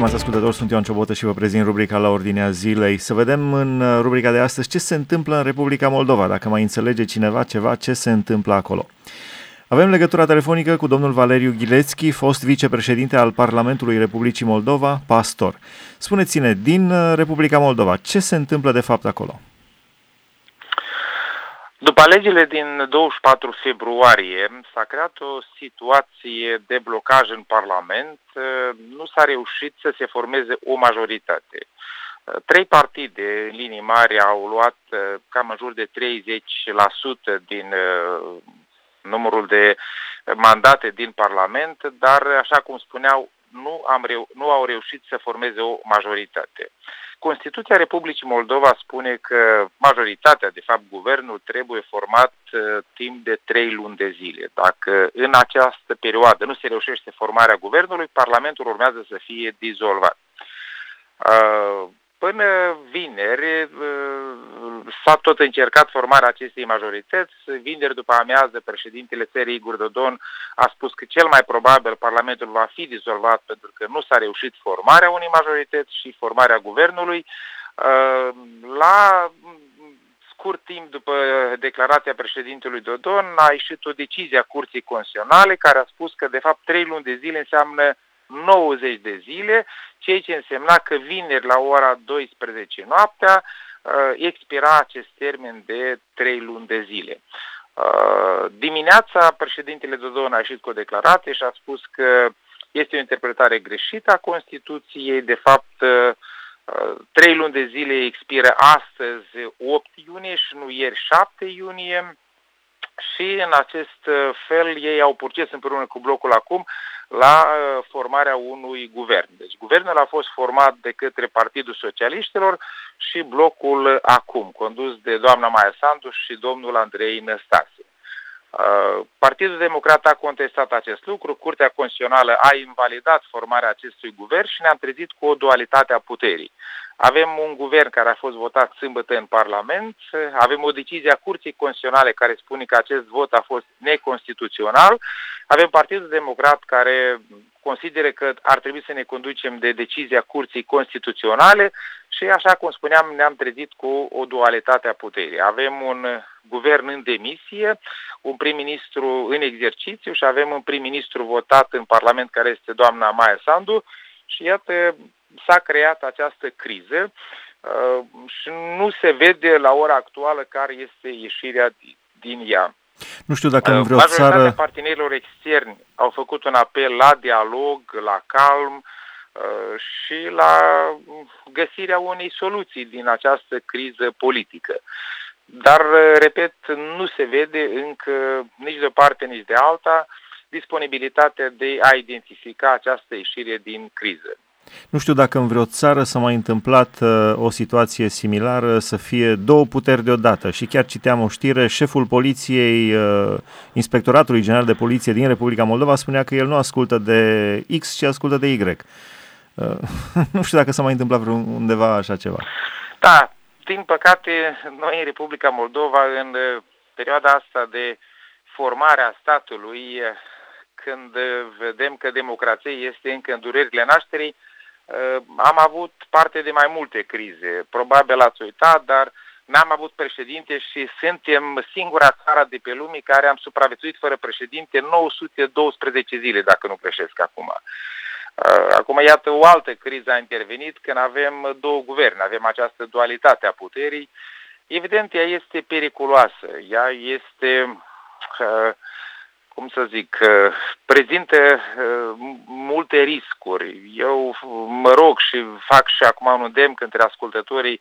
stimați ascultători, sunt Ioan Ciobotă și vă prezint rubrica la ordinea zilei. Să vedem în rubrica de astăzi ce se întâmplă în Republica Moldova, dacă mai înțelege cineva ceva, ce se întâmplă acolo. Avem legătura telefonică cu domnul Valeriu Ghilețchi, fost vicepreședinte al Parlamentului Republicii Moldova, pastor. Spuneți-ne, din Republica Moldova, ce se întâmplă de fapt acolo? După alegerile din 24 februarie s-a creat o situație de blocaj în Parlament. Nu s-a reușit să se formeze o majoritate. Trei partide în linii mari au luat cam în jur de 30% din numărul de mandate din Parlament, dar, așa cum spuneau, nu, am reu- nu au reușit să formeze o majoritate. Constituția Republicii Moldova spune că majoritatea, de fapt guvernul, trebuie format uh, timp de trei luni de zile. Dacă în această perioadă nu se reușește formarea guvernului, Parlamentul urmează să fie dizolvat. Uh, Până vineri s-a tot încercat formarea acestei majorități. Vineri după amiază, președintele țării Igor Dodon a spus că cel mai probabil Parlamentul va fi dizolvat pentru că nu s-a reușit formarea unei majorități și formarea guvernului. La scurt timp după declarația președintelui Dodon a ieșit o decizie a Curții Constituționale care a spus că de fapt trei luni de zile înseamnă 90 de zile, ceea ce însemna că vineri la ora 12 noaptea uh, expira acest termen de 3 luni de zile. Uh, dimineața, președintele Dodon a ieșit cu o declarație și a spus că este o interpretare greșită a Constituției. De fapt, uh, trei luni de zile expiră astăzi 8 iunie și nu ieri 7 iunie și în acest fel ei au purces împreună cu blocul acum la uh, formarea unui guvern. Deci guvernul a fost format de către Partidul Socialiștilor și blocul acum, condus de doamna Maia Sandu și domnul Andrei Năstase. Uh, Partidul Democrat a contestat acest lucru, Curtea Constituțională a invalidat formarea acestui guvern și ne-am trezit cu o dualitate a puterii. Avem un guvern care a fost votat sâmbătă în Parlament, avem o decizie a Curții Constituționale care spune că acest vot a fost neconstituțional, avem Partidul Democrat care consideră că ar trebui să ne conducem de decizia Curții Constituționale și, așa cum spuneam, ne-am trezit cu o dualitate a puterii. Avem un guvern în demisie, un prim-ministru în exercițiu și avem un prim-ministru votat în Parlament care este doamna Maia Sandu și iată s-a creat această criză uh, și nu se vede la ora actuală care este ieșirea din ea. Nu știu dacă în vreo Majoritatea țară... partenerilor externi au făcut un apel la dialog, la calm uh, și la găsirea unei soluții din această criză politică. Dar, uh, repet, nu se vede încă nici de o parte, nici de alta disponibilitatea de a identifica această ieșire din criză. Nu știu dacă în vreo țară s-a mai întâmplat uh, o situație similară să fie două puteri deodată și chiar citeam o știre, șeful poliției, uh, inspectoratului general de poliție din Republica Moldova spunea că el nu ascultă de X, ci ascultă de Y. Uh, nu știu dacă s-a mai întâmplat undeva așa ceva. Da, din păcate, noi în Republica Moldova, în uh, perioada asta de formare a statului, uh, când vedem că democrația este încă în durerile nașterii, Uh, am avut parte de mai multe crize. Probabil ați uitat, dar n-am avut președinte și suntem singura țară de pe lume care am supraviețuit fără președinte 912 zile, dacă nu greșesc acum. Uh, acum, iată, o altă criză a intervenit când avem două guverne, avem această dualitate a puterii. Evident, ea este periculoasă, ea este uh, cum să zic, prezintă uh, multe riscuri. Eu mă rog și fac și acum un îndemn către ascultătorii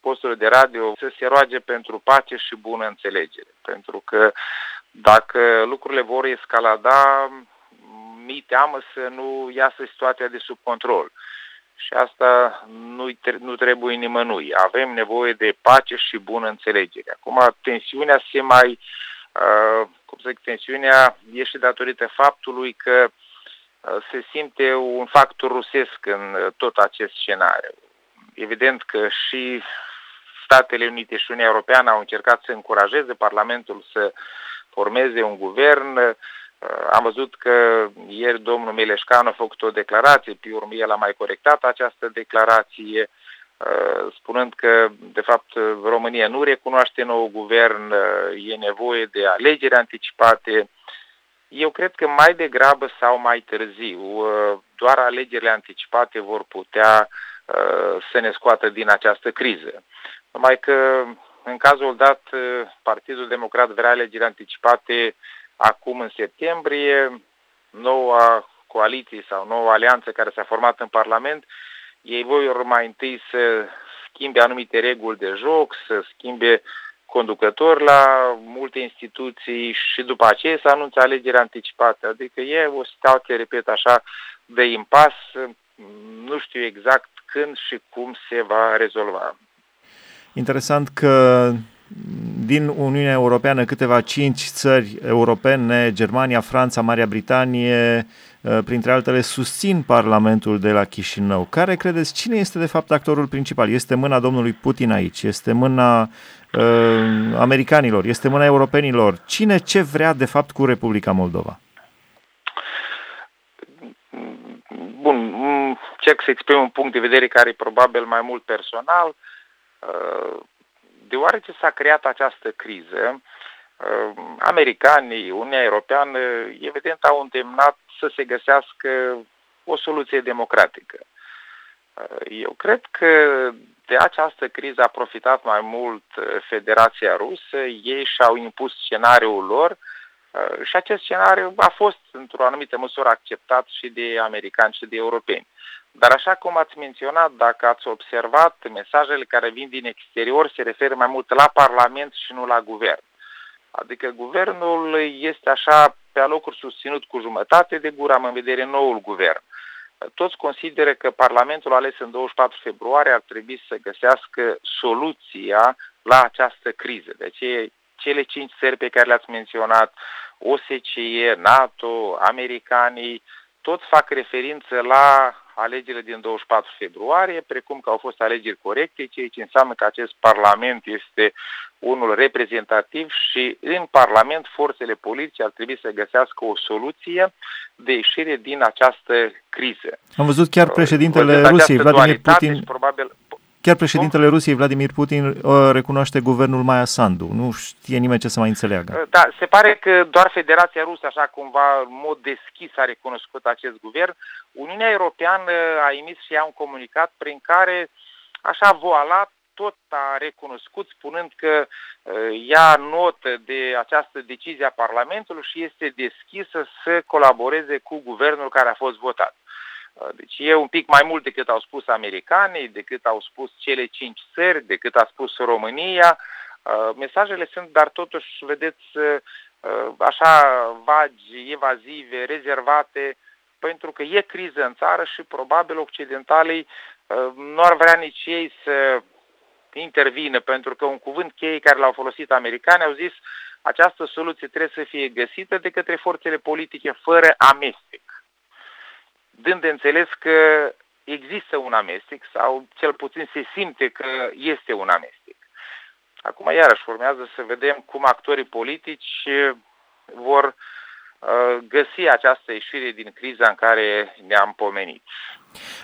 postului de radio să se roage pentru pace și bună înțelegere. Pentru că dacă lucrurile vor escalada, mi teamă să nu iasă situația de sub control. Și asta nu, nu trebuie nimănui. Avem nevoie de pace și bună înțelegere. Acum tensiunea se mai uh, Uh, cum să zic, tensiunea este datorită faptului că uh, se simte un factor rusesc în uh, tot acest scenariu. Evident că și Statele Unite și Uniunea Europeană au încercat să încurajeze Parlamentul să formeze un guvern. Am văzut că ieri domnul Meleșcanu a făcut o declarație, pe urmă el a mai corectat această declarație, spunând că, de fapt, România nu recunoaște nou guvern, e nevoie de alegeri anticipate. Eu cred că mai degrabă sau mai târziu, doar alegerile anticipate vor putea să ne scoată din această criză. Numai că, în cazul dat, Partidul Democrat vrea alegeri anticipate acum în septembrie, noua coaliție sau noua alianță care s-a format în Parlament, ei vor mai întâi să schimbe anumite reguli de joc, să schimbe conducători la multe instituții și după aceea să anunțe alegeri anticipate. Adică e o situație, repet așa, de impas. Nu știu exact când și cum se va rezolva. Interesant că din Uniunea Europeană câteva cinci țări europene, Germania, Franța, Marea Britanie, uh, printre altele, susțin Parlamentul de la Chișinău. Care credeți, cine este de fapt actorul principal? Este mâna domnului Putin aici? Este mâna uh, americanilor? Este mâna europenilor? Cine ce vrea de fapt cu Republica Moldova? Bun, încerc să exprim un punct de vedere care e probabil mai mult personal. Uh, deoarece s-a creat această criză, uh, americanii, Uniunea Europeană, evident au îndemnat să se găsească o soluție democratică. Uh, eu cred că de această criză a profitat mai mult uh, Federația Rusă, ei și-au impus scenariul lor și acest scenariu a fost într-o anumită măsură acceptat și de americani și de europeni. Dar așa cum ați menționat, dacă ați observat, mesajele care vin din exterior se referă mai mult la Parlament și nu la guvern. Adică guvernul este așa pe alocuri susținut cu jumătate de gură, am în vedere noul guvern. Toți consideră că Parlamentul ales în 24 februarie ar trebui să găsească soluția la această criză. Deci cele cinci țări pe care le-ați menționat, OSCE, NATO, americanii, toți fac referință la alegerile din 24 februarie, precum că au fost alegeri corecte, ceea ce înseamnă că acest Parlament este unul reprezentativ și în Parlament forțele politice ar trebui să găsească o soluție de ieșire din această criză. Am văzut chiar președintele Rusiei, Vladimir Putin, probabil, Chiar președintele Rusiei, Vladimir Putin, uh, recunoaște guvernul Maia Sandu. Nu știe nimeni ce să mai înțeleagă. Uh, da, se pare că doar Federația Rusă, așa cumva, în mod deschis a recunoscut acest guvern. Uniunea Europeană a emis și ea un comunicat prin care, așa voalat, tot a recunoscut, spunând că uh, ia notă de această decizie a Parlamentului și este deschisă să colaboreze cu guvernul care a fost votat. Uh, deci e un pic mai mult decât au spus americanii, decât au spus cele cinci țări, decât a spus România. Uh, mesajele sunt, dar totuși, vedeți, uh, așa vagi, evazive, rezervate, pentru că e criză în țară și probabil occidentalii nu ar vrea nici ei să intervină, pentru că un cuvânt cheie care l-au folosit americanii au zis această soluție trebuie să fie găsită de către forțele politice fără amestec dând de înțeles că există un amestec sau cel puțin se simte că este un amestec. Acum, iarăși, urmează să vedem cum actorii politici vor uh, găsi această ieșire din criza în care ne-am pomenit.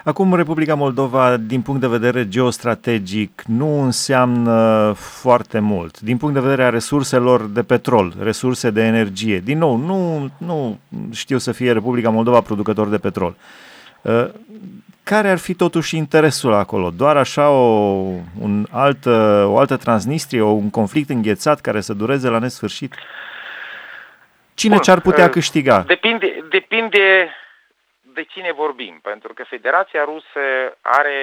Acum, Republica Moldova, din punct de vedere geostrategic, nu înseamnă foarte mult. Din punct de vedere a resurselor de petrol, resurse de energie. Din nou, nu, nu știu să fie Republica Moldova producător de petrol. Uh, care ar fi totuși interesul acolo? Doar așa o, un alt, o altă transnistrie, un conflict înghețat care să dureze la nesfârșit? Cine ce ar putea uh, câștiga? Depinde, depinde de cine vorbim, pentru că Federația Rusă are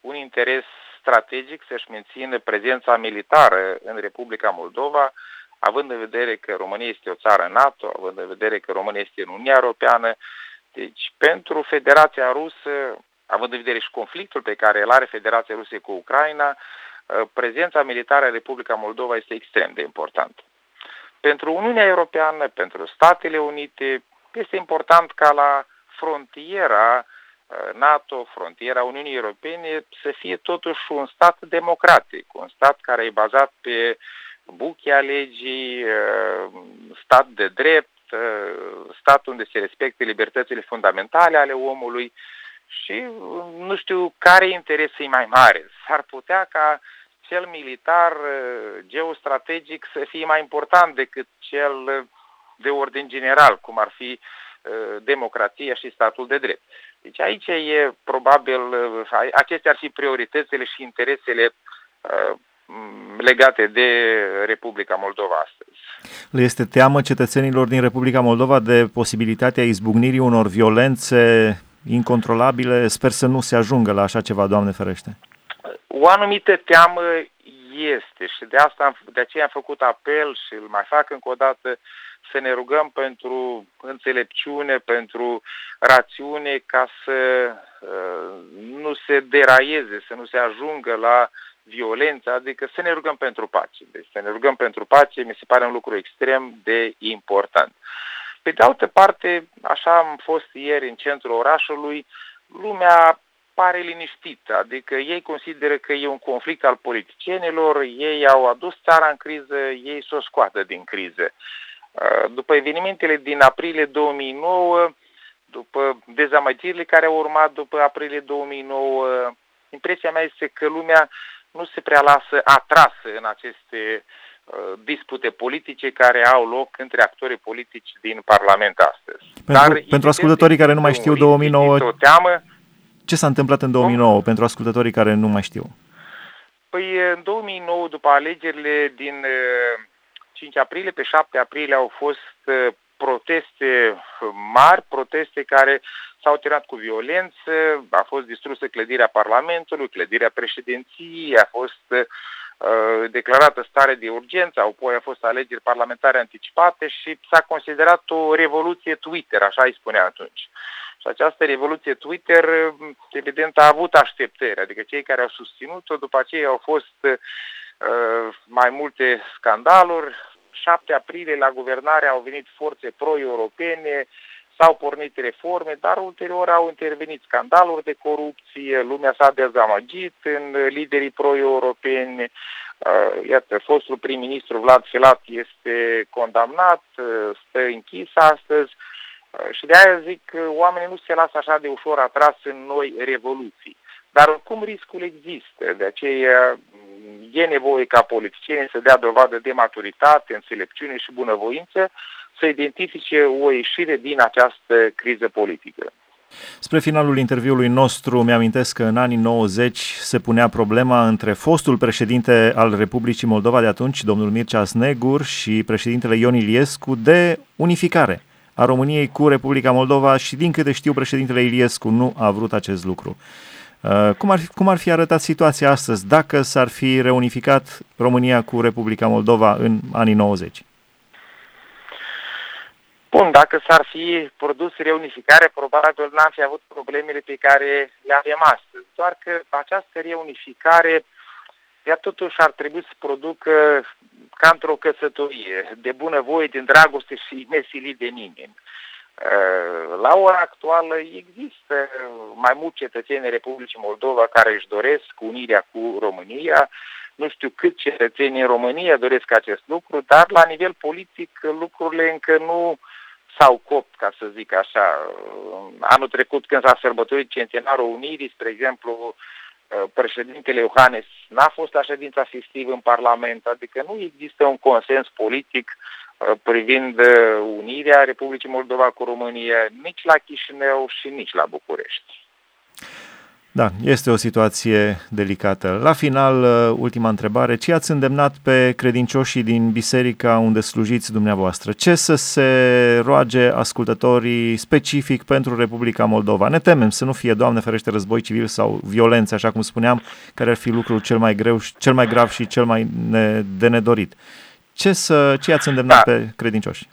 un interes strategic să-și mențină prezența militară în Republica Moldova, având în vedere că România este o țară NATO, având în vedere că România este în Uniunea Europeană. Deci, pentru Federația Rusă, având în vedere și conflictul pe care îl are Federația Rusă cu Ucraina, prezența militară în Republica Moldova este extrem de importantă. Pentru Uniunea Europeană, pentru Statele Unite, este important ca la frontiera uh, NATO, frontiera Uniunii Europene, să fie totuși un stat democratic, un stat care e bazat pe buchea legii, uh, stat de drept, stat unde se respecte libertățile fundamentale ale omului și nu știu care interes e mai mare. S-ar putea ca cel militar geostrategic să fie mai important decât cel de ordin general, cum ar fi democrația și statul de drept. Deci aici e probabil, acestea ar fi prioritățile și interesele legate de Republica Moldova astăzi. Le este teamă cetățenilor din Republica Moldova de posibilitatea izbucnirii unor violențe incontrolabile? Sper să nu se ajungă la așa ceva, Doamne ferește. O anumită teamă este și de asta de aceea am făcut apel și îl mai fac încă o dată să ne rugăm pentru înțelepciune, pentru rațiune ca să uh, nu se deraieze, să nu se ajungă la violență, adică să ne rugăm pentru pace. Deci să ne rugăm pentru pace mi se pare un lucru extrem de important. Pe de altă parte, așa am fost ieri în centrul orașului, lumea pare liniștită, adică ei consideră că e un conflict al politicienilor, ei au adus țara în criză, ei să o scoată din criză. Uh, după evenimentele din aprilie 2009, după dezamăgirile care au urmat după aprilie 2009, impresia mea este că lumea nu se prea lasă atrasă în aceste uh, dispute politice care au loc între actorii politici din Parlament astăzi. Pentru, Dar, pentru ascultătorii care nu mai știu 2009, o teamă, ce s-a întâmplat în 2009 cum? pentru ascultătorii care nu mai știu? Păi în 2009, după alegerile din 5 uh, aprilie, pe 7 aprilie au fost uh, proteste mari, proteste care s-au tirat cu violență, a fost distrusă clădirea Parlamentului, clădirea președinției, a fost uh, declarată stare de urgență, apoi a fost alegeri parlamentare anticipate și s-a considerat o revoluție Twitter, așa îi spunea atunci. Și această revoluție Twitter, evident, a avut așteptări, adică cei care au susținut-o, după aceea au fost uh, mai multe scandaluri. 7 aprilie la guvernare au venit forțe pro-europene, s-au pornit reforme, dar ulterior au intervenit scandaluri de corupție, lumea s-a dezamăgit în liderii pro-europeni, uh, iată, fostul prim-ministru Vlad Filat este condamnat, uh, stă închis astăzi. uh, și de aia zic că oamenii nu se lasă așa de ușor atras în noi revoluții. Dar oricum riscul există, de aceea e nevoie ca politicienii să dea dovadă de maturitate, înțelepciune și bunăvoință să identifice o ieșire din această criză politică. Spre finalul interviului nostru, mi-amintesc că în anii 90 se punea problema între fostul președinte al Republicii Moldova de atunci, domnul Mircea Snegur, și președintele Ion Iliescu de unificare a României cu Republica Moldova și din câte știu președintele Iliescu nu a vrut acest lucru. Uh, cum ar, fi, cum ar fi arătat situația astăzi dacă s-ar fi reunificat România cu Republica Moldova în anii 90? Bun, dacă s-ar fi produs reunificare, probabil n-am fi avut problemele pe care le avem astăzi. Doar că această reunificare, ea totuși ar trebui să producă ca într-o căsătorie, de bunăvoie, din dragoste și nesilit de nimeni. Uh, la ora actuală există mai mulți cetățeni Republicii Moldova care își doresc unirea cu România. Nu știu cât cetățenii în România doresc acest lucru, dar la nivel politic lucrurile încă nu s-au copt, ca să zic așa. Anul trecut, când s-a sărbătorit centenarul Unirii, spre exemplu, președintele Iohannes n-a fost la ședința festivă în Parlament, adică nu există un consens politic uh, privind uh, unirea Republicii Moldova cu România nici la Chișinău și nici la București. Da, este o situație delicată. La final, uh, ultima întrebare. Ce ați îndemnat pe credincioșii din biserica unde slujiți dumneavoastră? Ce să se roage ascultătorii specific pentru Republica Moldova? Ne temem să nu fie, Doamne ferește, război civil sau violență, așa cum spuneam, care ar fi lucrul cel mai greu, cel mai grav și cel mai ne, de nedorit. Ce, să, ce ați îndemnat da. pe credincioși?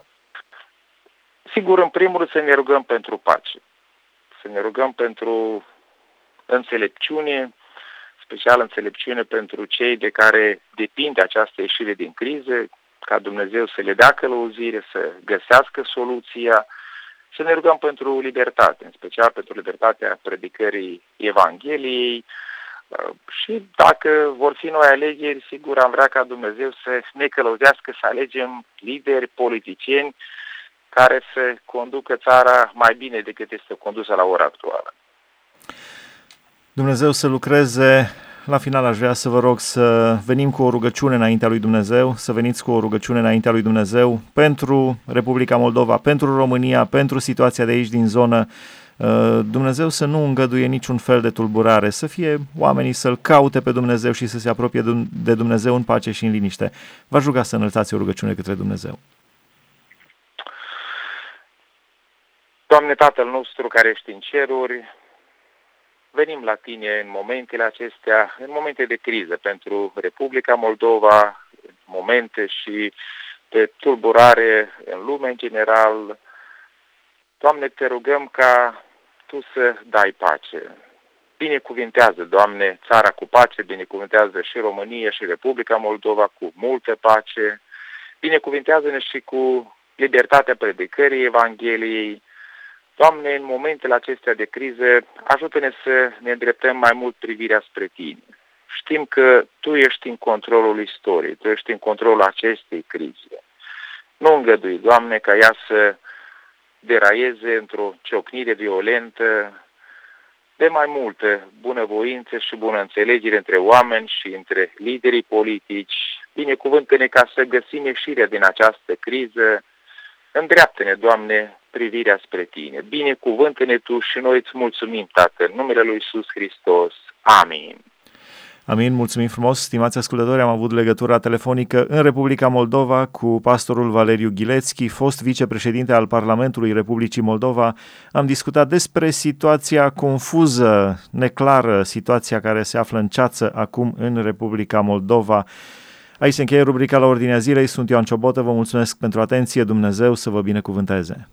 Sigur, în primul rând să ne rugăm pentru pace. Să ne rugăm pentru înțelepciune, special înțelepciune pentru cei de care depinde această ieșire din criză, ca Dumnezeu să le dea călăuzire, să găsească soluția, să ne rugăm pentru libertate, în special pentru libertatea predicării Evangheliei uh, și dacă vor fi noi alegeri, sigur am vrea ca Dumnezeu să ne călăuzească să alegem lideri, politicieni care să conducă țara mai bine decât este condusă la ora actuală. Dumnezeu să lucreze. La final aș vrea să vă rog să venim cu o rugăciune înaintea lui Dumnezeu, să veniți cu o rugăciune înaintea lui Dumnezeu pentru Republica Moldova, pentru România, pentru situația de aici din zonă. Uh, Dumnezeu să nu îngăduie niciun fel de tulburare, să fie oamenii să-L caute pe Dumnezeu și să se apropie de Dumnezeu în pace și în liniște. V-aș ruga să înălțați o rugăciune către Dumnezeu. Doamne Tatăl nostru care ești în ceruri, venim la tine în momentele acestea, în momente de criză pentru Republica Moldova, momente și de tulburare în lume în general. Doamne, te rugăm ca Tu să dai pace. Binecuvintează, Doamne, țara cu pace, binecuvintează și România și Republica Moldova cu multă pace. Binecuvintează-ne și cu libertatea predicării Evangheliei, Doamne, în momentele acestea de criză, ajută-ne să ne îndreptăm mai mult privirea spre Tine. Știm că Tu ești în controlul istoriei, Tu ești în controlul acestei crize. Nu îngădui, Doamne, ca ea să deraieze într-o ciocnire violentă, de mai multă bunăvoință și bună înțelegere între oameni și între liderii politici. Binecuvântă-ne ca să găsim ieșirea din această criză. Îndreaptă-ne, Doamne, privirea spre tine. Binecuvântă-ne tu și noi îți mulțumim, Tată, în numele lui Iisus Hristos. Amin. Amin, mulțumim frumos, stimați ascultători, am avut legătura telefonică în Republica Moldova cu pastorul Valeriu Ghilețchi, fost vicepreședinte al Parlamentului Republicii Moldova. Am discutat despre situația confuză, neclară, situația care se află în ceață acum în Republica Moldova. Aici se încheie rubrica la Ordinea Zilei, sunt Ioan Ciobotă, vă mulțumesc pentru atenție, Dumnezeu să vă binecuvânteze!